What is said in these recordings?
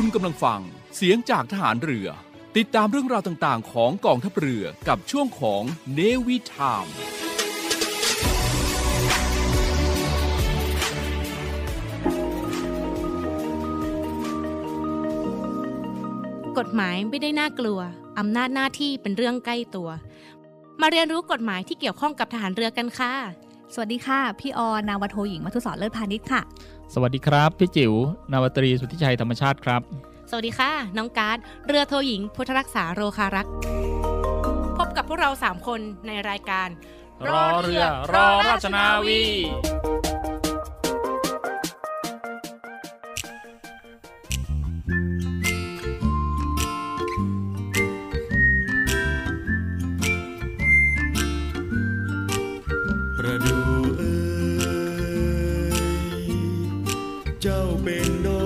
คุณกำลังฟังเสียงจากทหารเรือ ติดตามเรื่องราวต่างๆ ของกองทัพเรือกับช่วงของเนวิทามกฎหมายไม่ได้น่ากลัว อำนาจหน้าที่เป็นเรื่องใกล้ตัว มาเรียนรู้กฎหมายที่เกี่ยวข้องกับทหารเรือกันค่ะ สวัสดีค่ะ พี่ออนาวโทหญิงมัทุสรเลิศพาณิชย์ค่ะ สวัสดีครับ พี่จิ๋วนาวตรีสุทธิชัยธรรมชาติครับ สวัสดีค่ะ น้องการดเรือโทหญิง พุทธรักษาโรคารักพบกับพวกเรา 3 คนในรายการรอเรือรอราชนาวี trao bên đôi.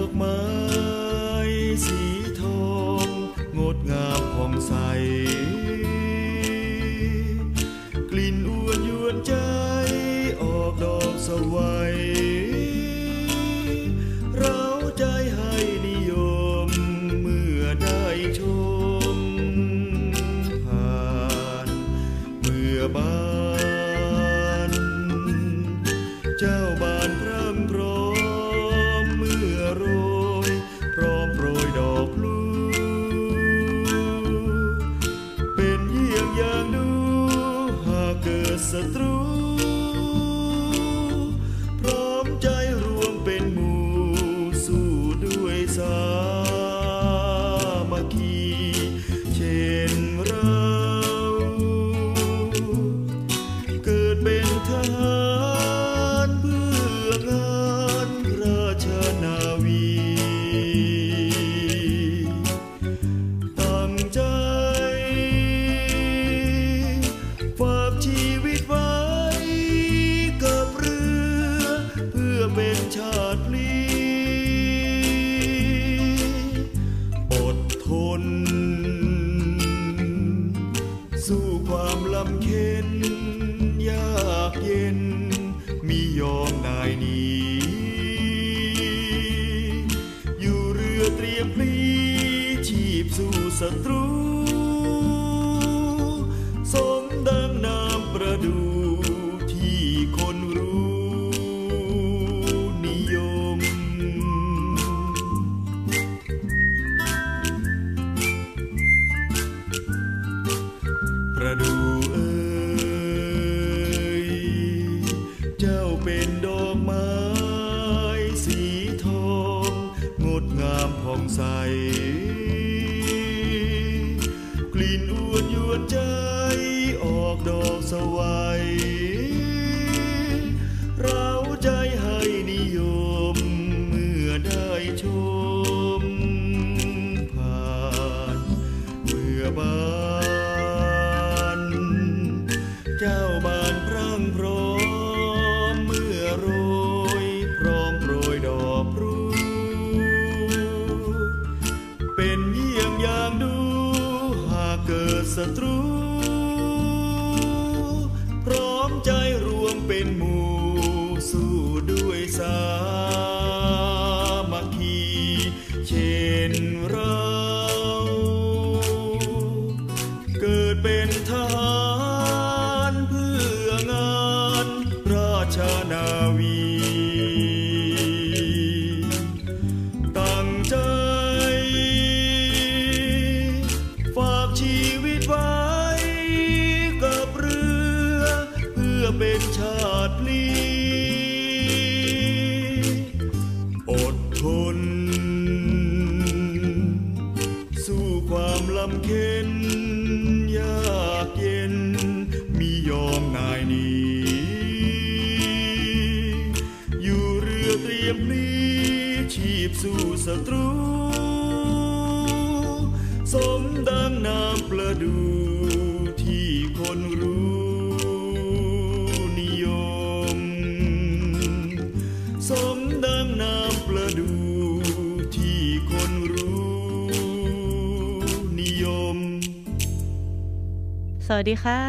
สวัสดีค่ะ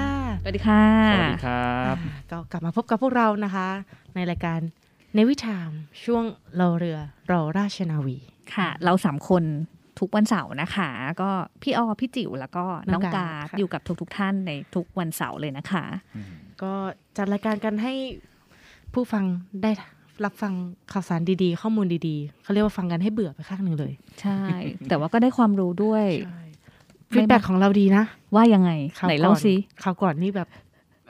สวัสดีค่ะ สวัสดีครับ ก็กลับมาพบกับพวกเรานะคะ ในรายการในวิถามช่วงรอเรือรอราชนาวีค่ะ เราสามคนทุกวันเสาร์นะคะ ก็พี่ออพี่จิ๋วแล้วก็น้องกาอยู่กับทุก ๆ ท่านในทุกวันเสาร์เลยนะคะ ก็จัดรายการกันให้ผู้ฟังได้รับฟังข่าวสารดีๆ ข้อมูลดีๆ เขาเรียกว่าฟังกันให้เบื่อไปข้างหนึ่งเลย ใช่ แต่ว่าก็ได้ความรู้ด้วย ฟีดแบ็ของเราดีนะ ว่ายังไงคราวไหนเล่าก่อนสิคราวก่อนนี่แบบ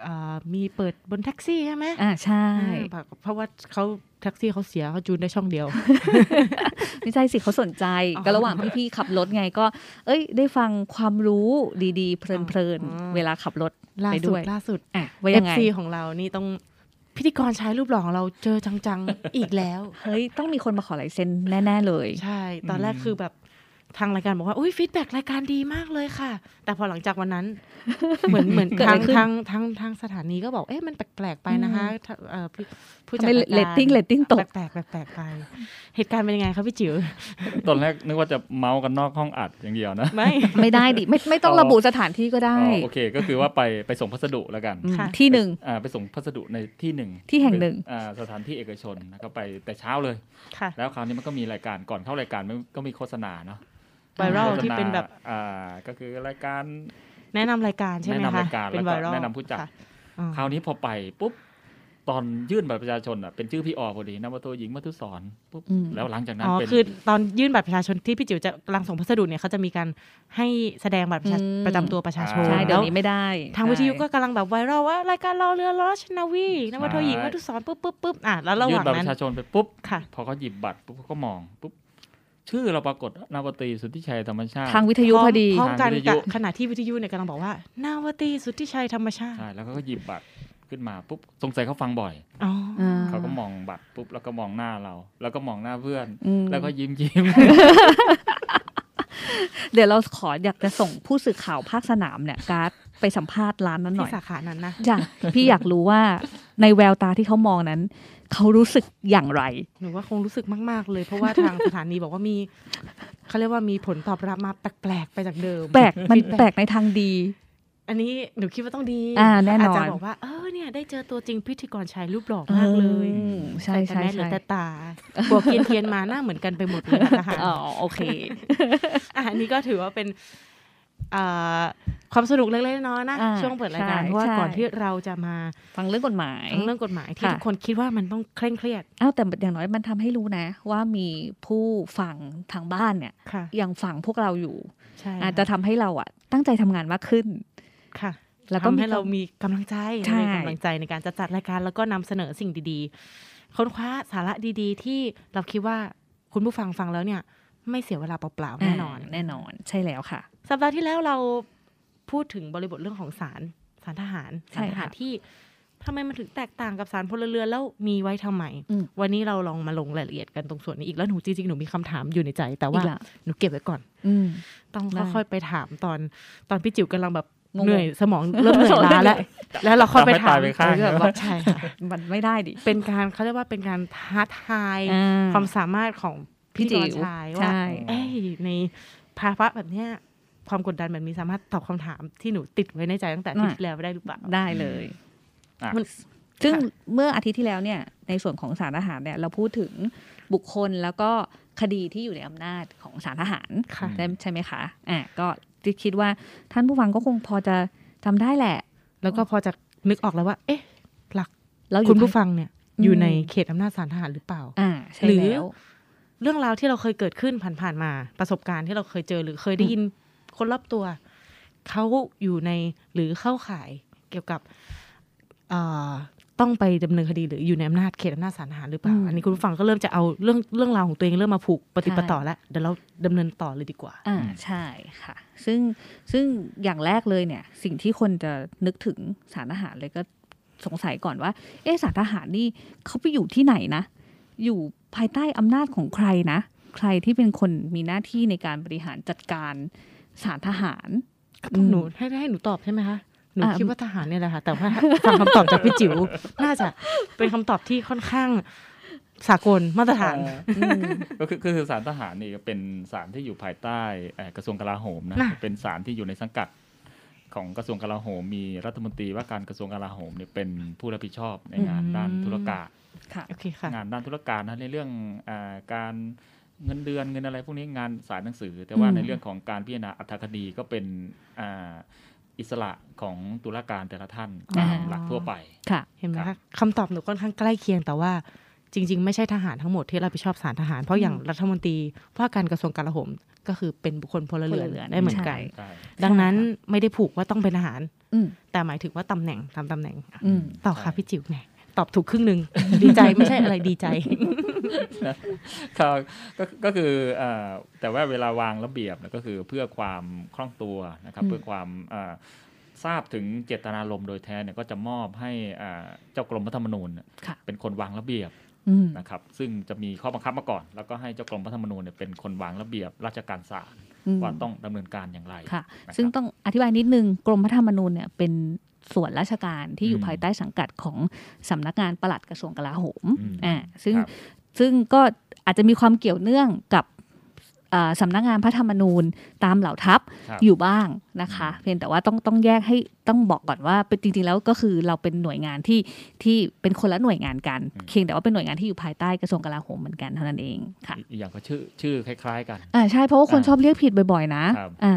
อ่ามีเปิดบนแท็กซี่ใช่ไหมอ่าใช่อ่าแบบเพราะว่าเขาแท็กซี่เขาเสียเขาจูนได้ช่องเดียว ไม่ใช่สิเขาสนใจอ๋อก็ระหว่างพี่ๆขับรถไงก็ เอ้ย ได้ฟังความรู้ดีๆ เพลินอ๋อๆเวลาขับรถล่าไปสุด้ดวยล่าสุดอะว่าเอยังฟไงซีของเรานี่ต้องพิธีกรชายรูปหล่อของเราเจอจังๆ อีกแล้ว เฮ้ย ต้องมีคนมาขอลายเซ็นแน่ ๆ เลย ใช่ ตอนแรกคือแบบ ทางรายการบอกว่าอุ้ย feedback รายการดีมากเลยค่ะ แต่พอหลังจากวันนั้น เหมือนเหมือนเกิดอะทาไรงขึ้นทางทางทางสถานีก็บอกเอ๊ะมันแปลกๆไปนะคะถ้าเอ่อผู้ผู้ทำจัดไมรายการเรตติ้งเรตติ้งตกแปลกๆแปลกๆไป เหตุการณ์เป็นยังไงครับพี่จิ๋วตอนแรกนึกว่าจะเม้าท์กันนอกห้องอัดอย่างเดียวนะ ไม่ไม่ได้ดิไม่ไม่ต้องอ๋อระบุสถานที่ก็ได้อ๋อโอเค ก็คือว่าไปไปส่งพัสดุแล้วกันอืมค่ะที่หนึ่งอ่าไปส่งพัสดุในที่หนึ่งที่แห่งหนึ่งเป็อ่าสถานที่เอกชนนะก็ไปแต่เช้าเลยค่ะแล้วคราวนี้มันก็มีรายการก่อนเข้ารายการมันก็มีโฆษณาเนาะ ไวรัลโฆษณาที่เป็นแบบอ่าก็คือรายการแนะนำรายการใช่ไหมแนะนำคะรายการเป็นแล้วไวก็รัลแนะนำผู้จัดค่ะอ่าคราวนี้พอไปปุ๊บตอนยื่นบัตรประชาชนอะเป็นชื่อพี่ออพอดีนวโทหญิงมัทุสอนปุ๊บอืมแล้วหลังจากนั้อ๋นอเป็นคือตอนยื่นบัตรประชาชนที่พี่จิ๋วจะกำลังส่งพัสดุเนี่ยเขาจะมีการให้แสดงบัตรประชาอืมประจำตัวประชาชนใช่เดี๋ยวแล้วนี้ไม่ได้ ทางวิทยุก็ใช่กำลังแบบไวรัลว่ารายการเราเรือราชนาวีนวโทหญิงมัทุสอนปุ๊บปุ๊บปุ๊บอะแล้วระหยื่นว่างบัตรปนั้นระชาชนไปปุ๊บค่ะพอเขาหยิบบัตรปุ๊บเขาก็มองปุ๊บ ชื่อเราปรากฏนาวตรีสุทธิชัยธรรมชาติ ทางวิทยุพอดีพร้อมกันทางวิทยุกับขณะที่วิทยุเนี่ยกำลังบอกว่า นาวตีสุทธิชัยธรรมชาติใช่แล้วเขาก็หยิบบัตรขึ้นมาปุ๊บสงสัยเขาฟังบ่อยอ๋ออาเขาก็มองบัตรปุ๊บแล้วก็มองหน้าเรา แล้วก็มองหน้าเพื่อนอืมแล้วก็ยิ้มยิ้ม เดี๋ยวเราขออยากจะส่งผู้สื่อข่าวภาคสนามเนี่ยการ์ดไปสัมภาษณ์ร้านนั้นหน่ที่อยสาขานั้นนะอยากพี่อยากรู้ว่าในแววตาที่เขามองนั้น เขารู้สึกอย่างไรหนูว่าคงรู้สึกมากๆ เลยเพราะว่าทางสถานีบอกว่ามีเขาเรียกว่ามีผลตอบรับมาแปลกๆไปจากเดิม แปลกมัน feedback แปลกในทางดี อันนี้หนูคิดว่าต้องดีอ่าแน่นอนาจจะบอกว่าเออเนี่ยได้เจอตัวจริงพิธีกรชายรูปหล่อมากเลยอืมใช่แต่ใช่แม่เหลือใช่แต่ตาบวกเทียนเทียนๆมาหน้าเหมือนกันไปหมดเลยนะคะอ๋อโอเคอะอันนี้ก็ถือว่าเป็นอ่าความสนุกเล็กๆน้อยๆนะอ่าช่วงเปิดรายการใช่เพราะว่าใช่ก่อนที่เราจะมาฟังเรื่องกฎหมายทั้งเรื่องกฎหมายที่ค่ะทุกคนคิดว่ามันต้องเคร่งเครียดอ้าวแต่อย่างน้อยมันทำให้รู้นะ ว่ามีผู้ฟังทางบ้านเนี่ยค่ะยังฟังพวกเราอยู่ใช่อาจจะทำให้เราอะตั้งใจทำงานมากขึ้น ค่ะแล้วก็ทำมีให้เราความมีกำลังใจใช่มีกำลังใจในการจะจัดรายการแล้วก็นำเสนอสิ่งดีๆ ค้นคว้าสาระดีๆ ที่เราคิดว่าคุณผู้ฟังฟังแล้วเนี่ย ไม่เสียเวลาเปล่าๆแน่นอน แน่นอนใช่แล้วค่ะ สัปดาห์ที่แล้วเราพูดถึงบริบทเรื่องของศาลศาลทหารใช่ศาลทหารค่ะที่ทำไมมันถึงแตกต่างกับศาลพลเรือนแล้วมีไว้ทำไมอืมวันนี้เราลองมาลงรายละเอียดกันตรงส่วนนี้อีกแล้วหนูจริงๆ หนูมีคำถามอยู่ในใจ แต่อีว่ากละหนูเก็บไว้ก่อน อืมต้องได้ค่อยๆไปถามตอนตอนพี่จิ๋วกำลังแบบงงๆ เหนื่อยสมองเริ่มเหนื่อยล้าแล้วแล้วเราค่อยไปถามตายไปข้างเออแบบใช่ค่ะมันไม่ได้ดิเป็นการเขาเรียกว่าเป็นการท้าทายอ่าความสามารถของพี่จิ๋วชายว่าใช่เอ้ยในภาวะแบบเนี้ยความกดดันแบบนี้สามารถตอบคำถามที่หนูติดไว้ในใจตั้งแต่อาที่ที่แล้วได้หรือเปล่าได้เลยอะมันซึ่งค่ะเมื่ออาทิตย์ที่แล้วเนี่ยในส่วนของสารทหารเนี่ยเราพูดถึงบุคคลแล้วก็คดีที่อยู่ในอำนาจของสารทหารค่ะใช่ใช่ไหมคะอะก็ คิดว่าท่านผู้ฟังก็คงพอจะจำได้แหละ แล้วก็พอจะนึกออกแล้วว่า เอ๊ะแล้วอคุยู่ณผู้ฟังเนี่ยอืมอยู่ในเขตอำนาจศาลทหารหรือเปล่าอ่าใช่หรือแล้วเรื่องราวที่เราเคยเกิดขึ้นผ่านๆมาประสบการณ์ที่เราเคยเจอหรือเคยได้ยินคนรอบตัวเขาอยู่ในหรือเข้าข่ายเกี่ยวกับเอ่อ ต้องไปดำเนินคดีหรืออยู่ในอำนาจเขตอำนาจศาลทหารหรือเปล่าอืมอันนี้คุณผู้ฟังก็เริ่มจะเอาเรื่องเรื่องราวของตัวเองเริ่มมาผูกปฏิปใช่ต่อแล้วเดี๋ยวเราดำเนินต่อเลยดีกว่าอ่าใช่ค่ะ ซึ่งซึ่งอย่างแรกเลยเนี่ย สิ่งที่คนจะนึกถึงสารทหารเลยก็สงสัยก่อนว่า เอะสารทหารนี่เขาไปอยู่ที่ไหนนะ อยู่ภายใต้อำนาจของใครนะ ใครที่เป็นคนมีหน้าที่ในการบริหารจัดการสารทหารอืมหนูให้ให้หนูตอบใช่ไหมคะ หนูอ่าคิดว่าทหารเนี่ยแหละค่ะ แต่ว่าฟังคำตอบจากพี่จิ๋วน่าจะเป็นคำตอบที่ค่อนข้างสากลมาตรฐานก็คือคือสารทหารนี่ก็เป็นสารที่อยู่ภายใต้เอ่อกระทรวงกลาโหมนะน่ะเป็นสารที่อยู่ในสังกัดของกระทรวงกลาโหม มีรัฐมนตรีว่าการกระทรวงกลาโหมเนี่ยเป็นผู้รับผิดชอบในงานด้านธุรการค่ะโอเคค่ะงานด้านธุรการนะในเรื่องอาการเงินเดือนเงินอะไรพวกนี้งานสายหนังสือ แต่ว่าอืมในเรื่องของการพิจารณาอัธคดีก็เป็น อ่าอิสระของตุลาการแต่ละท่านอ๋อตามหลักทั่วไปค่ะ เห็นไหมครัคะบคำตอบหนูค่อนข้างใกล้เคียงแต่ว่าจริง ๆ ไม่ใช่ทหารทั้งหมดที่รับผิดชอบสารทหาร เพราะอย่างรัฐมนตรีว่าการกระทรวงกลาโหม ก็คือเป็นบุคคลพลเรือนพลเรือนได้เหมือนกันใช่ใช่ดังนั้นไม่ได้ผูกว่าต้องเป็นทหารอืมแต่หมายถึงว่าตำแหน่งตามตำแหน่งอะอืมต่อค่ะพี่จิ๋วไง ตอบถูกครึ่งหนึ่งดีใจไม่ใช่อะไรดีใจครับก็ก็คือเอ่อแต่ว่าเวลาวางระเบียบเนี่ยก็คือเพื่อความคล่องตัวนะครับอืมเพื่อความเอ่อทราบถึงเจตนารมณ์โดยแท้เนี่ยก็จะมอบให้อ่าเจ้ากรมรัฐธรรมนูญเนี่ยค่ะเป็นคนวางระเบียบอืมนะครับซึ่งจะมีข้อบังคับมาก่อน แล้วก็ให้เจ้ากรมรัฐธรรมนูญเนี่ยเป็นคนวางระเบียบราชการศาลอืมว่าต้องดำเนินการอย่างไรค่ะนะครับซึ่งต้องอธิบายนิดนึงกรมพระธรรมนูญเนี่ยเป็น ส่วนราชการที่อยู่อืมภายใต้สังกัดของสำนักงานปลัดกระทรวงกลาโหมอืมอ่าซึ่งครับซึ่งก็อาจจะมีความเกี่ยวเนื่องกับอ่าสำนักงานพระธรรมนูญตามเหล่าทัพครับอยู่บ้างนะคะอืมเพียงแต่ว่าต้องต้องแยกให้ต้องบอกก่อนว่าเป็นจริงๆแล้วก็คือเราเป็นหน่วยงานที่ที่เป็นคนละหน่วยงานกันเพียงแต่ว่าเป็นหน่วยงานที่อยู่ภายใต้กระทรวงกลาโหมเหมือนกันเท่านั้นเองค่ะอีกอย่างก็ชื่อชื่อคล้าย ๆ กันอ่าใช่เพราะว่าคนอ่าชอบเรียกผิดบ่อย ๆ นะครับอ่า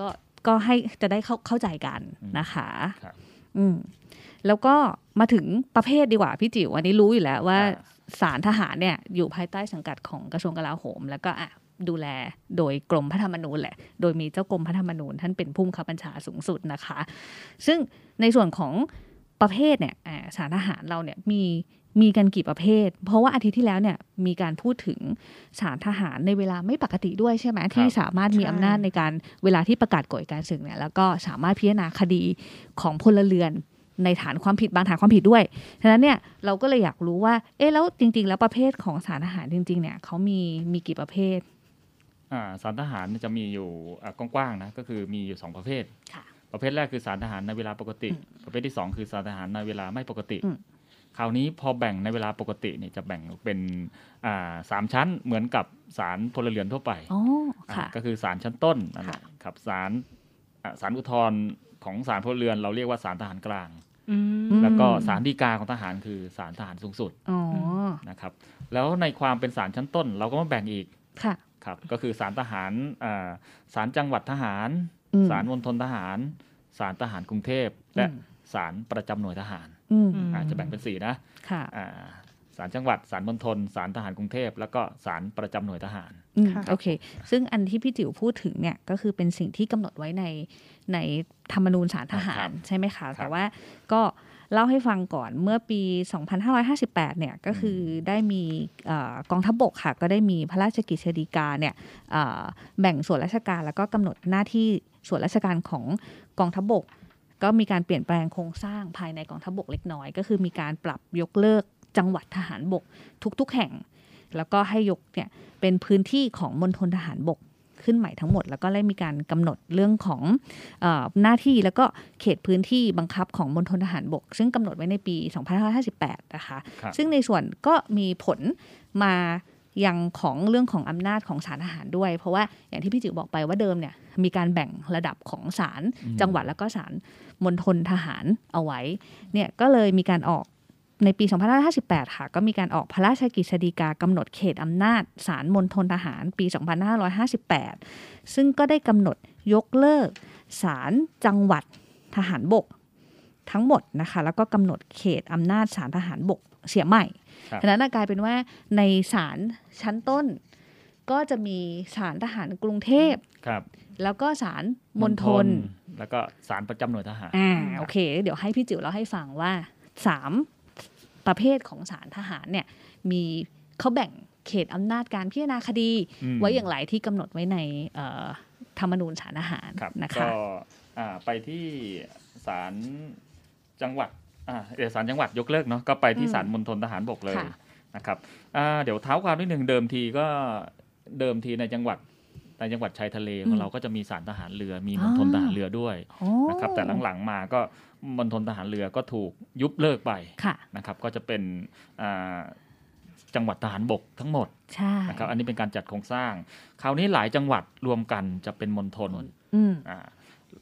ก็ ก็ให้จะได้เข้าเข้าใจกันอืมนะคะครับอืมแล้วก็มาถึงประเภทดีกว่าพี่จิ๋วอันนี้รู้อยู่แล้วว่าอ่าสารทหารเนี่ยอยู่ภายใต้สังกัดของกระทรวงกลาโหม แล้วก็อะดูแลโดยกรมพระธรรมนูญแหละ โดยมีเจ้ากรมพระธรรมนูญท่านเป็นผู้บังคับบัญชาสูงสุดนะคะ ซึ่งในส่วนของประเภทเนี่ยอ่าสารทหารเราเนี่ยมี มีกันกี่ประเภท เพราะว่าอาทิตย์ที่แล้วเนี่ยมีการพูดถึงสารทหารในเวลาไม่ปกติด้วยใช่ไหมที่สามารถมีใช่อำนาจในการเวลาที่ประกาศกฎอัยการศึกเนี่ยแล้วก็สามารถพิจารณาคดีของพลเรือนในฐานความผิดบางฐานความผิดด้วยฉะนั้นเนี่ยเราก็เลยอยากรู้ว่า เอ๊ะแล้วจริง ๆ แล้วประเภทของสารทหารจริง ๆ เนี่ยเขามีมีกี่ประเภทอ่าสารทหารจะมีอยู่อ่ากว้างๆนะก็คือมีอยู่สองประเภทค่ะประเภทแรกคือสารทหารในเวลาปกติ ประเภทที่สองคือสารทหารในเวลาไม่ปกติอืม คราวนี้พอแบ่งในเวลาปกติเนี่ยจะแบ่งเป็นอ่าสามชั้นเหมือนกับสารพลเรือนทั่วไปอ๋ออ่าค่ะก็คือสารชั้นต้นนั่นแหละค่ะครับสารอ่าสารอุทธรณ์ของสารพลเรือน เราเรียกว่าสารทหารกลางอืมอืมแล้วก็สารฎีกาของทหารคือสารทหารสูงสุดอ๋อนะครับ แล้วในความเป็นสารชั้นต้น เราก็มาแบ่งอีกค่ะครับก็คือสารทหารอ่าสารจังหวัดทหารอืมสารมณฑลทหาร สารทหารกรุงเทพและอืมสารประจำหน่วยทหาร อืมอืมอ่าจะแบ่งเป็นสี่นะค่ะอ่าสารจังหวัดสารมณฑลสารทหารกรุงเทพ แล้วก็สารประจำหน่วยทหารอืมค่ะโอเค ซึ่งอันที่พี่จิ๋วพูดถึงเนี่ยก็คือเป็นสิ่งที่กำหนดไว้ในในธรรมนูญสารทหาครัรบใช่ไหมคะครับแต่ว่าก็เล่าให้ฟังก่อนเมื่อปี 2558 เนี่ยก็คือได้มีเอ่อกองทัพบกค่ะ ก็ได้มีพระราชกิจสีกาเนี่ยเอ่อแบ่งส่วนราชการแล้วก็กำหนดหน้าที่ส่วนราชการของกองทัพบก ก็มีการเปลี่ยนแปลงโครงสร้างภายในกองทัพบกเล็กน้อย ก็คือมีการปรับยกเลิกจังหวัดทหารบกทุกๆแห่ง แล้วก็ให้ยกเนี่ยเป็นพื้นที่ของมณฑลทหารบกขึ้นใหม่ทั้งหมด แล้วก็ได้มีการกำหนดเรื่องของเออหน้าที่แล้วก็เขตพื้นที่บังคับของมณฑลทหารบก ซึ่งกำหนดไว้ในปี 2558 นะคะครับซึ่งในส่วนก็มีผลมายังของเรื่องของอำนาจของศาลทหารด้วย เพราะว่าอย่างที่พี่จิ๋วบอกไปว่าเดิมเนี่ยมีการแบ่งระดับของศาลอืมจังหวัดแล้วก็ศาล มณฑลทหารเอาไว้เนี่ยก็เลยมีการออกในปี 2558 ค่ะ ก็มีการออกพระราชกฤษฎีกากำหนดเขตอำนาจศาลมณฑลทหารปี 2558 ซึ่งก็ได้กำหนดยกเลิกศาลจังหวัดทหารบกทั้งหมดนะคะ แล้วก็กำหนดเขตอำนาจศาลทหารบกเสียใหม่ครับฉะนั้นนะกลายเป็นว่าในศาลชั้นต้น ก็จะมีศาลทหารกรุงเทพครับ แล้วก็ศาลมณฑลแล้วก็สารประจำหน่วยทหารอ่าโอเค เดี๋ยวให้พี่จิ๋วเล่าให้ฟังว่าสามประเภทของศาลทหารเนี่ยมีเขาแบ่งเขตอำนาจการพิจารณาคดีอืมไว้อย่างไรที่กำหนดไว้ในเอ่อธรรมนูญศาลทหารครับนะคะก็อ่าไปที่ศาลจังหวัดอ่าเดี๋ยวศาลจังหวัดยกเลิกเนาะก็ไปที่อืมศาลมณฑลทหารบกเลยค่ะนะครับอ่าเดี๋ยวเท้าความนิดหนึ่งเดิมทีก็ เดิมทีในจังหวัดในจังหวัดชายทะเลของเราก็จะมีศาลทหารเรือมีมณฑลทหารเรือด้วยโอ้นะครับแต่หลังๆมาก็มณฑลทหารเรือก็ถูกยุบเลิกไปค่ะนะครับก็จะเป็นอ่าจังหวัดทหารบกทั้งหมดใช่นะครับอันนี้เป็นการจัดโครงสร้าง คราวนี้หลายจังหวัดรวมกันจะเป็นมณฑลอืมอ่า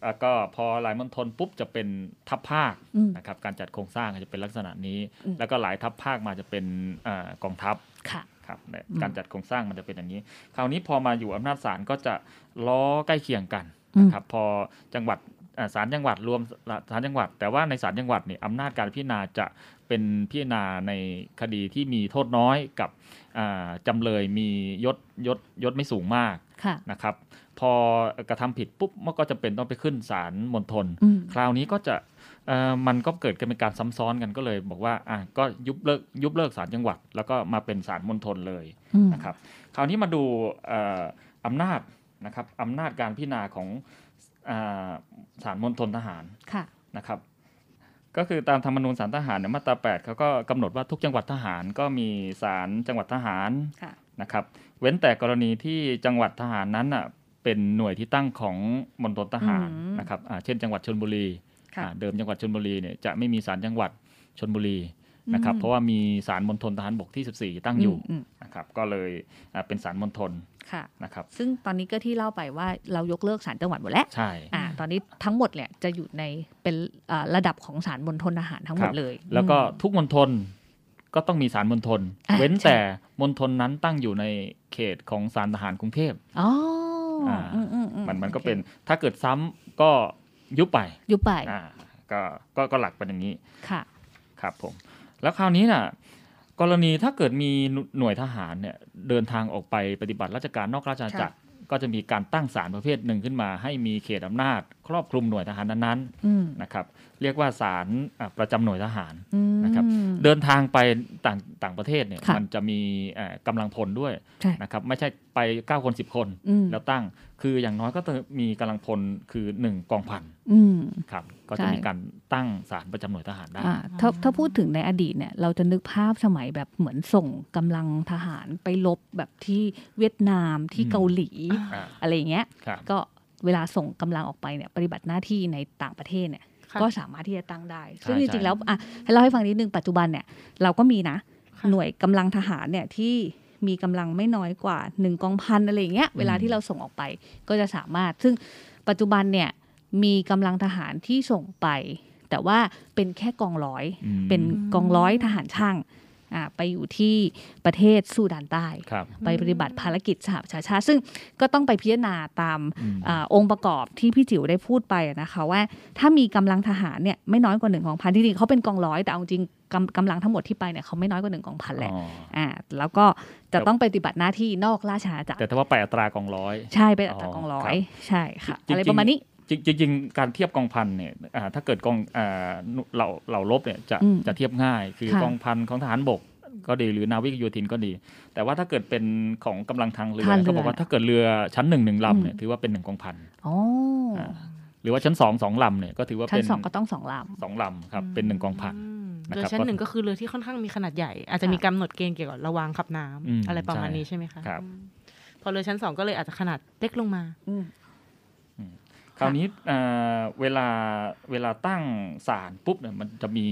แล้วก็พอหลายมณฑลปุ๊บจะเป็นทัพภาคอืมนะครับการจัดโครงสร้างก็จะเป็นลักษณะนี้อืมแล้วก็หลายทัพภาคมาจะเป็นอากองทัพค่ะค นะครับในอืมการจัดโครงสร้างมันจะเป็นอย่างนี้ คราวนี้พอมาอยู่อำนาจศาลก็จะล้อใกล้เคียงกันอืมนะครับพอจังหวัดอ่าศาลจังหวัดรวมศาลจังหวัด แต่ว่าในศาลจังหวัดเนี่ยอำนาจการพิจารณาจะเป็นพิจารณาในคดีที่มีโทษน้อยกับอ่าจำเลยมียศยศยศไม่สูงมากค่ะนะครับ พอกระทำผิดปุ๊บมันก็จะเป็นต้องไปขึ้นศาลมณฑลอืมคราวนี้ก็จะเอ่อมันก็เกิดกันเป็นการซ้ำซ้อนกันก็เลย บอกว่าอะก็ยุบเลิกยุบเลิกศาลจังหวัด แล้วก็มาเป็นศาลมณฑลเลยอืมนะครับ คราวนี้มาดูเอ่ออำนาจนะครับอำนาจการพิจารณาของอ่าศาลมณฑลทหารค่ะนะครับ ก็คือตามธรรมนูญศาลทหารเนี่ยมาตรา8เขาก็กำหนดว่าทุกจังหวัดทหารก็มีศาลจังหวัดทหารค่ะนะครับ เว้นแต่กรณีที่จังหวัดทหารนั้นอะ เป็นหน่วยที่ตั้งของมณฑลทหารอืมนะครับอ่าเช่นจังหวัดชลบุรีค่ะอ่าเดิมจังหวัดชลบุรีเนี่ยจะไม่มีศาลจังหวัดชลบุรีนะครับอืมเพราะว่ามีศาลมณฑลทหารบกที่ 14 ตั้งอยู่อืมนะครับก็เลยอ่าเป็นศาลมณฑลค่ะนะครับซึ่งตอนนี้ก็ที่เล่าไปว่าเรายกเลิกศาลจังหวัดหมดแล้วใช่อ่าตอนนี้ทั้งหมดเนี่ยจะอยู่ในเป็นอ่าระดับของศาลมณฑลทหารทั้งหมดครับเลย แล้วก็อืมทุกมณฑลก็ต้องมีศาลมณฑลอะเว้นใช่แต่มณฑลนั้นตั้งอยู่ในเขตของศาลทหารกรุงเทพอ๋ออ่าอือือื มันมันก็โอคเป็นถ้าเกิดซ้ำก็ยุบไป ยุบไปอ่าก็ก็ก็หลักเป็นอย่างนี้ค่ะครับผม แล้วคราวนี้น่ะ กรณีถ้าเกิดมีหน่วยทหารเนี่ยเดินทางออกไปปฏิบัติราชการนอกราชอาณาจักรก็จะมีการตั้งศาลประเภทหนึ่งขึ้นมา ให้มีเขตอำนาจ ครอบคลุมหน่วยทหารนั้นอืมๆนะครับ เรียกว่าศาลอะประจำหน่วยทหารอืมนะครับ เดินทางไปต่างต่างประเทศเนี่ยค่ะมันจะมีเอ่อกำลังพลด้วยใช่นะครับ ไม่ใช่ไป 9 คน 10 คนอืมแล้วตั้ง คืออย่างน้อยก็ต้องมีกำลังพลคือ 1 กองพันอืมครับ ก็จะใช่มีการตั้งศาลประจำหน่วยทหารได้อ่าถ้าถ้าพูดถึงในอดีตเนี่ยเราจะนึกภาพสมัยแบบเหมือนส่งกำลังทหารไปลบแบบที่เวียดนามที่อืมเกาหลีอ่าอะไรอย่างเงี้ยครับก็ เวลาส่งกำลังออกไปเนี่ยปฏิบัติหน้าที่ในต่างประเทศเนี่ยค่ะก็สามารถที่จะตั้งได้ ซึ่งใช่จใช่ริงๆแล้วอะให้เล่าให้ฟังนิดนึงปัจจุบันเนี่ยเราก็มีนะค่ะหน่วยกำลังทหารเนี่ยที่มีกำลังไม่น้อยกว่าหนึ่งกองพันอะไรอย่างเงี้ยเวลาที่เราส่งออกไปก็จะสามารถ ซึ่งปัจจุบันเนี่ยมีกำลังทหารที่ส่งไป แต่ว่าเป็นแค่กองร้อยอืมเป็นกองร้อยทหารช่างอ่า ไปอยู่ที่ประเทศซูดานใต้ครับไปปฏิบัติภารกิจสหประชาชาติ ซึ่งก็ต้องไปพิจารณาตามอืมอาองค์ประกอบที่พี่จิ๋วได้พูดไปอะนะคะว่าถ้ามีกำลังทหารเนี่ยไม่น้อยกว่าหนึ่งกองพันจริงๆเขาเป็นกองร้อยแต่เอาจริงกำกำลังทั้งหมดที่ไปเนี่ยเขาไม่น้อยกว่าหนึ่งกองพันแหละอ๋ออ่าแล้วก็จะต้องไปปฏิบัติหน้าที่นอกราชอาณาจักรแต่ถ้าว่าไปอัตรากองร้อย ใช่เป็นอัตรากองร้อยอ๋อครับใช่ค่ะจริงๆอะไรประมาณนี้ จริงจริงๆการเทียบกองพันเนี่ยอ่าถ้าเกิดกองอ่าเราเราลบเนี่ยจะอืมจะเทียบง่าย คือค่ะกองพันของทหารบกก็ดีหรือนาวิกโยธินก็ดี แต่ว่าถ้าเกิดเป็นของกำลังทางเรือทางเรือเขาบอกว่าถ้าเกิดเรือชั้นหนึ่งหนึ่งอืมลำเนี่ยถือว่าเป็นหนึ่งกองพันอ๋ออาหรือว่าชั้นสองสองลำเนี่ยก็ถือว่าชั้เป็นนสองก็ต้องสองลสองลำครับเป็นหนึ่งกองพันอืมนะครับเรือชั้นหนึ่งก็คือเรือที่ค่อนข้างมีขนาดใหญ่ อาจจะมีกำหนดเกณฑ์เกี่ยวกับระวางขับน้ำอืมอะไรประมาณใช่นี้ใช่ไหมคะครับอืมพอเรือชั้นสองก็เลยอาจจะขนาดเล็กลงมาำอืม คราวนี้อ่าเวลาเวลาตั้งศาลปุ๊บเนี่ยมันจะมี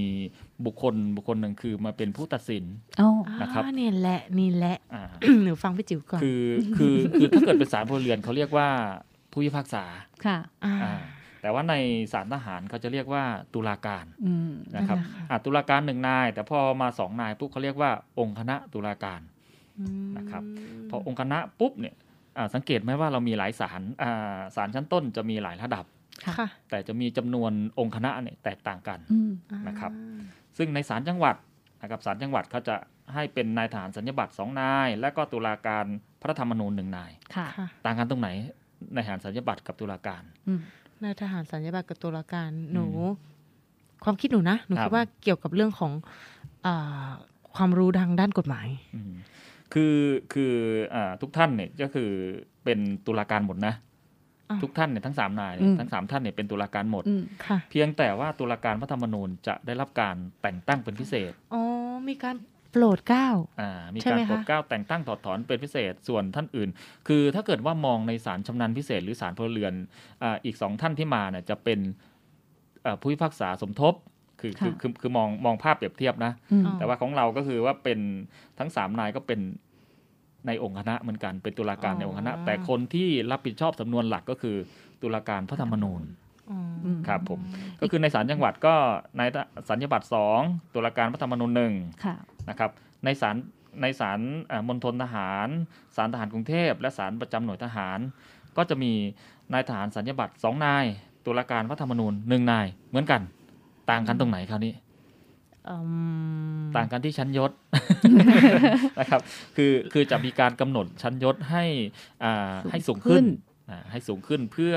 บุคคลบุคคลหนึ่งคือมาเป็นผู้ตัดสินอ๋อนะครับอ่านี่แหละนี่แหละอ่าหนูฟังพี่จิ๋วก่อนคือคือคือถ้าเกิดเป็นศาลพลเรือนเขาเรียกว่าผู้พิพากษาค่ะอ่าอ่าแต่ว่าในศาลทหารเขาจะเรียกว่าตุลาการอืมนะครับนั่นแหละค่ะอ่าตุลาการหนึ่งนาย แต่พอมาสองนายปุ๊บเขาเรียกว่าองค์คณะตุลาการอืมนะครับพอองค์คณะปุ๊บเนี่ยอ่า สังเกตไหมว่าเรามีหลายศาลอ่าศาลชั้นต้นจะมีหลายระดับค่ะแต่จะมีจำนวนองค์คณะเนี่ยแตกต่างกันอืมนะครับ ซึ่งในศาลจังหวัดนะครับศาลจังหวัดเขาจะให้เป็นนายทหารสัญญบัตรสองนาย และก็ตุลาการพระธรรมนูญหนึ่งนายค่ะค่ะต่างกันตรงไหนนายทหารสัญญบัตรกับตุลาการอืมนายทหารสัญญาบัตรกับตุลาการหนูอืมความคิดหนูนะหนูครัคิบดว่าเกี่ยวกับเรื่องของอาความรู้ทางด้านกฎหมายอืม คือคืออาทุกท่านเนี่ยก็คือเป็นตุลาการหมดนะอ้าวทุกท่านเนี่ยทั้งสามนายเนี่อืยมทั้งสามท่านเนี่ยเป็นตุลาการหมดอืมค่ะเพียงแต่ว่าตุลาการพระธรรมนูญจะได้รับการแต่งตั้งเป็นพิเศษอ๋อมีการโปรดเกล้าอ่ามีใช่การไหมโปรดคะเกล้าแต่งตั้งถอดถอนเป็นพิเศษส่วนท่านอื่น คือถ้าเกิดว่ามองในศาลชำนาญพิเศษหรือศาลพลเรือนอ่าอีกสองท่านที่มาเนี่ยจะเป็นอ่าผู้พิพากษาสมทบ คือคือค่ะคือคือมองมองภาพเปรียบเทียบนะอืมอ๋อแต่ว่าของเราก็คือว่าเป็นทั้งสามนายก็เป็นในองค์คณะเหมือนกันเป็นตุลาการในองค์คณะ แต่คนที่รับผิดชอบสำนวนหลักก็คือตุลาการพระธรรมนูญอ๋ออืมครับผมก็คือในศาลจังหวัดก็นายสัญญบัตรสองตุลาการพระธรรมนูญหนึ่งค่ะนะครับในศาลในศาลอ่ามณฑลทหารศาลทหารกรุงเทพ และศาลประจำหน่วยทหาร ก็จะมีนายทหารสัญญาบัตรสองนายตุลาการพระธรรมนูญหนึ่งนายเหมือนกัน ต่างกันตรงไหนคราวนี้อืมต่างกันที่ชั้นยศนะครับ คือคือจะมีการกำหนดชั้นยศให้อ่าให้สูงขึ้นอ่าให้สูงขึ้นเพื่อ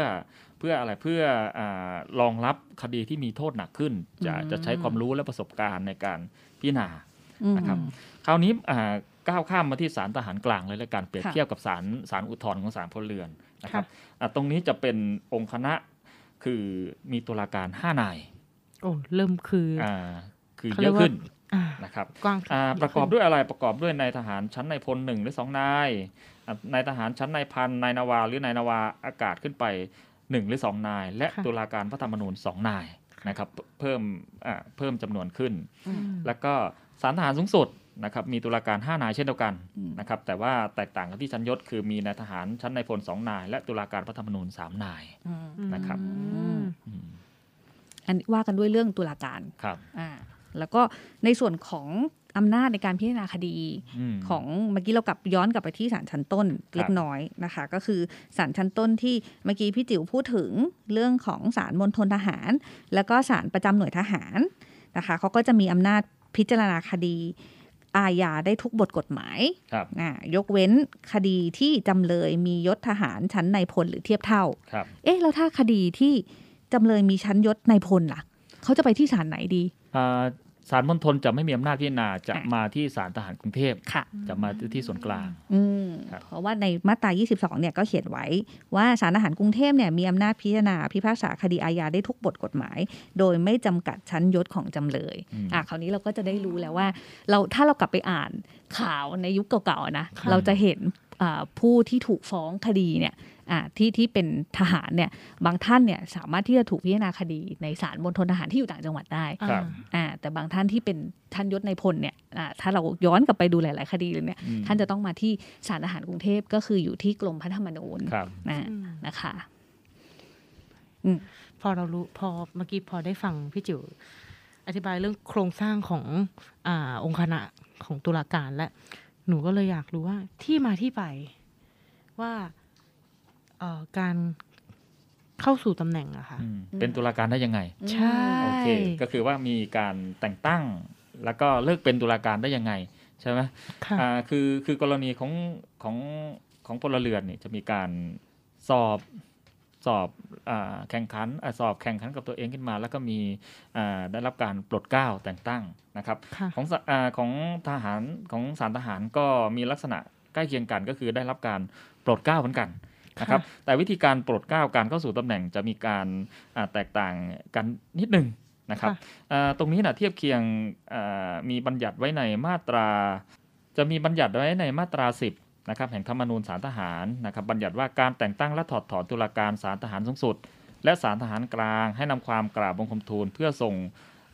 เพื่ออะไรเพื่ออารองรับคดีที่มีโทษหนักขึ้น จะจะใช้ความรู้และประสบการณ์ในการพิจารณาอืมนะครับ คราวนี้อ่าก้าวข้ามมาที่ศาลทหารกลางเลยแล้วกันเปรียบค่ะเทียบกับศาลศาลอุทธรณ์ของศาลพลเรือนนะครับค่ะอ่าตรงนี้จะเป็นองค์คณะคือมีตุลาการห้านาย โอ้เริ่มคืออ่าคือเขาเยเรียอะกว่าขึ้นอ่านะครับกว้างอ่าประกอบด้วยอะไรประกอบด้วยนายทหารชั้นนายพลหนึ่งหรือสองนายอ่านายทหารชั้นนายพันนายนาวา หรือนายนาวาอากาศขึ้นไปหนึ่งหรือสองนาย และตุลาการพระธรรมนูญสองนายนะครับเพิ่มอ่าเพิ่มจำนวนขึ้นอืมแล้วก็ศาลทหารสูงสุดนะครับมีตุลาการ 5 นายเช่นเดียวกันอืมนะครับแต่ว่าแตกต่างกันที่ชั้นยศคือมีนายทหารชั้นนายพลสองนาย และตุลาการพระธรรมนูญสามนายอืมนะครับ อืมอืมอันนี้ว่ากันด้วยเรื่องตุลาการครับอ่าแล้วก็ในส่วนของอำนาจในการพิจารณาคดีมของเมื่อกี้เรากลับย้อนกลับไปที่ศาลชั้นต้นเล็กน้อยนะคะ ก็คือศาลชั้นต้นที่เมื่อกี้พี่จิ๋วพูดถึงเรื่องของศาลมณฑลทหาร แล้วก็ศาลประจำหน่วยทหารนะคะเขาก็จะมีอำนาจพิจารณาคดีอาญาได้ทุกบทกฎหมายครับอ่ายกเว้นคดีที่จำเลยมียศทหารชั้นในายพลหรือเทียบเท่าครับเอ๊ะแล้วถ้าคดีที่ จำเลยมีชั้นยศในายพลล่ะ เขาจะไปที่ศาลไหนดีอ่าศาลมณฑลจะไม่มีอำนาจพิจารณาจะอะมาที่ศาลทหารกรุงเทพค่ะจะมาที่ส่วนกลางอืมครับเพราะว่าในมาตรา 22 เนี่ยก็เขียนไว้ว่าศาลอาหารกรุงเทพเนี่ยมีอำนาจพิจารณาพิพากษาคดีอาญาได้ทุกบทกฎหมาย โดยไม่จำกัดชั้นยศของจำเลยอืมอะคราวนี้เราก็จะได้รู้แล้วว่า เราถ้าเรากลับไปอ่านข่าวในยุคเก่าๆนะค่ะเราจะเห็นอ่าผู้ที่ถูกฟ้องคดีเนี่ยอ่า ที่ที่เป็นทหารเนี่ยบางท่านเนี่ยสามารถที่จะถูกพิจารณาคดีในศาลมณฑลทหารที่อยู่ต่างจังหวัดได้ครับอ่าแต่บางท่านที่เป็นท่านยศในพลเนี่ยอ่าถ้าเราย้อนกลับไปดูหลาย ๆ คดีเลยเนี่ยอืมท่านจะต้องมาที่ศาลทหารกรุงเทพก็คืออยู่ที่กรมพระธรรมนูญครับนะอืมนะคะพอเรารู้พอเมื่อกี้พอได้ฟังพี่จิ๋วอธิบายเรื่องโครงสร้างของอ่าองค์คณะของตุลาการและ หนูก็เลยอยากรู้ว่าที่มาที่ไปว่าเอ่อ การเข้าสู่ตำแหน่งอะค่ะอืมเป็นตุลาการได้ยังไง ใช่โอเคก็คือว่ามีการแต่งตั้ง แล้วก็เลิกเป็นตุลาการได้ยังไงใช่ไหมค่ะอ่าคือคือกรณีของของของพลเรือนเนี่ยจะมีการสอบสอบอาแข่งขันอาสอบแข่งขันกับตัวเองขึ้นมา แล้วก็มีอ่าได้รับการปลดเกล้าแต่งตั้งนะครับค่ะของสอาของทหารของสารทหารก็มีลักษณะใกล้เคียงกันก็คือได้รับการปลดเกล้าเหมือนกัน นะครับแต่วิธีการปลดเกล้าการเข้าสู่ตำแหน่งจะมีการอ่าแตกต่างกันนิดหนึ่งนะครับค่ะอ่าตรงนี้นะเทียบเคียงอ่ามีบัญญัติไว้ในมาตรา จะมีบัญญัติไว้ในมาตรา 10นะครับแห่งธรรมนูญสารทหารนะครับบัญญัติว่าการแต่งตั้งและถอดถอนตุลาการสารทหารสูงสุด และสารทหารกลาง ให้นำความกราบบังคมทูลเพื่อส่ง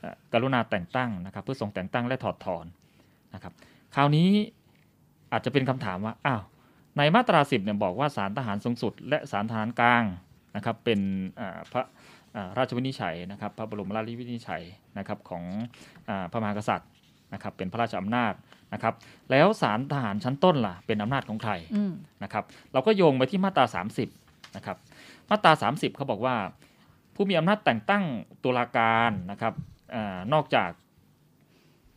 เอ่อกรุณาแต่งตั้งนะครับ เพื่อส่งแต่งตั้งและถอดถอนนะครับ คราวนี้อาจจะเป็นคำถามว่าอ้าว ในมาตรา10เนี่ยบอกว่าสารทหารสูงสุด และสารทหารกลางนะครับเป็นพระราชวินิจฉัยนะครับพระบรมราชวินิจฉัยนะครับของอพระมหากษัตริย์นะครับเป็นพระราชอำนาจนะครับแล้วสารทหารชั้นต้นล่ะเป็นอำนาจของใครนะครับเราก็โยงไปที่มาตรา 30นะครับมาตรา 30เขาบอกว่า ผู้มีอำนาจแต่งตั้งตุลาการนะครับอนอกจาก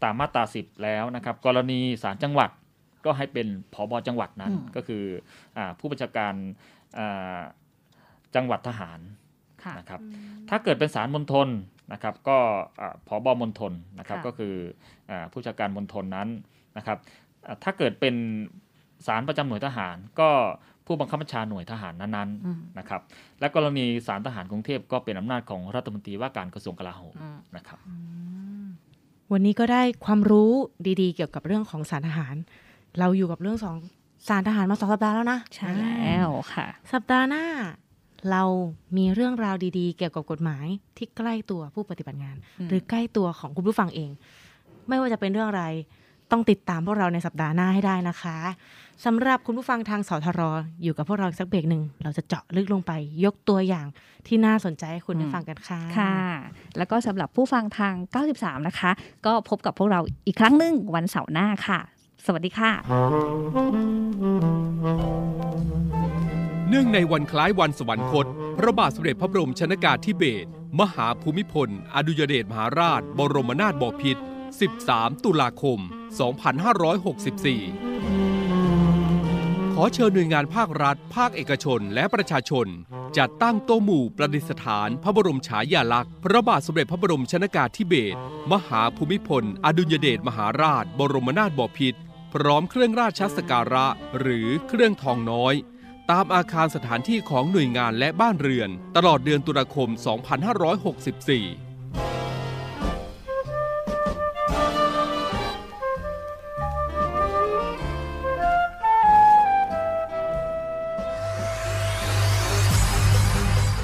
ตามมาตรา 10 แล้วนะครับกรณีศาลจังหวัด ก็ให้เป็นผอบจังหวัดนั้นอืมก็คืออาผู้บัญชาการอ่าจังหวัดทหารค่ะนะครับถ้าเกิดเป็นสารมณฑลนะครับก็อ่าผอบมณฑลนะครับค่ะก็คืออาผู้จัดการมณฑลนั้นนะครับอ่าถ้าเกิดเป็นสารประจำหน่วยทหาร ก็ผู้บังคับบัญชาหน่วยทหารนั้นอืมๆนะครับและกรณีสารทหารกรุงเทพก็เป็นอำนาจของรัฐมนตรีว่าการกระทรวงกลาโหมอืมนะครับวันนี้ก็ได้ความรู้ดีๆ เกี่ยวกับเรื่องของสารทหาร เราอยู่กับเรื่องสองสารทหารมาสองสัปดาห์แล้วนะ ใช่แล้วค่ะ สัปดาห์หน้า เรามีเรื่องราวดีๆ เกี่ยวกับกฎหมายที่ใกล้ตัวผู้ปฏิบัติงานอืมหรือใกล้ตัวของคุณผู้ฟังเอง ไม่ว่าจะเป็นเรื่องอะไรต้องติดตามพวกเราในสัปดาห์หน้าให้ได้นะคะสำหรับคุณผู้ฟังทางสทรอยู่กับพวกเราอีกสักเบรกหนึ่งเราจะเจาะลึกลงไป ยกตัวอย่างที่น่าสนใจให้คุณได้ฟังกันค่ะค่ะ แล้วก็สำหรับผู้ฟังทาง 93 นะคะ ก็พบกับพวกเราอีกครั้งหนึ่งวันเสาร์หน้าค่ะ สวัสดีค่ะ เนื่องในวันคล้ายวันสวรรคต พระบาทสมเด็จพระบรมชนากาธิเบศรมหาภูมิพล อดุยเดชมหาราช บรมนาถบพิตร 13 ตุลาคม 2564 ขอเชิญหน่วยงานภาครัฐ ภาคเอกชน และประชาชน จัดตั้งโต๊ะหมู่ประดิษฐาน พระบรมฉายาลักษณ์ พระบาทสมเด็จพระบรมชนากาธิเบศร มหาภูมิพล อดุลยเดชมหาราช บรมนาถบพิตร พร้อมเครื่องราชสักการะหรือเครื่องทองน้อย ตามอาคารสถานที่ของหน่วยงานและบ้านเรือน ตลอดเดือนตุลาคม 2564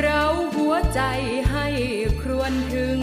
เราหัวใจให้ครวญถึง